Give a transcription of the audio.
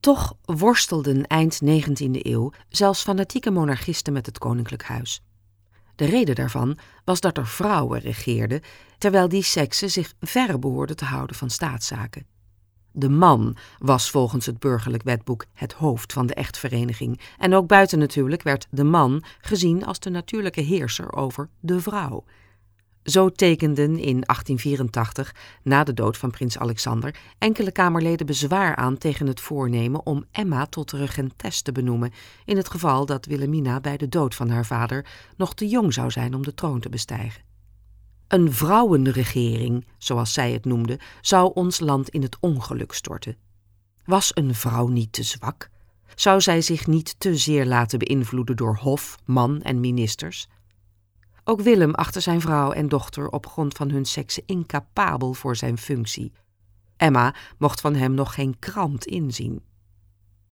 Toch worstelden eind 19e eeuw zelfs fanatieke monarchisten met het koninklijk huis. De reden daarvan was dat er vrouwen regeerden, terwijl die sekse zich verre behoorde te houden van staatszaken. De man was volgens het burgerlijk wetboek het hoofd van de echtvereniging en ook buiten natuurlijk werd de man gezien als de natuurlijke heerser over de vrouw. Zo tekenden in 1884, na de dood van prins Alexander, enkele Kamerleden bezwaar aan tegen het voornemen om Emma tot regentes te benoemen, in het geval dat Wilhelmina bij de dood van haar vader nog te jong zou zijn om de troon te bestijgen. Een vrouwenregering, zoals zij het noemde, zou ons land in het ongeluk storten. Was een vrouw niet te zwak? Zou zij zich niet te zeer laten beïnvloeden door hof, man en ministers? Ook Willem achtte zijn vrouw en dochter op grond van hun sekse incapabel voor zijn functie. Emma mocht van hem nog geen krant inzien.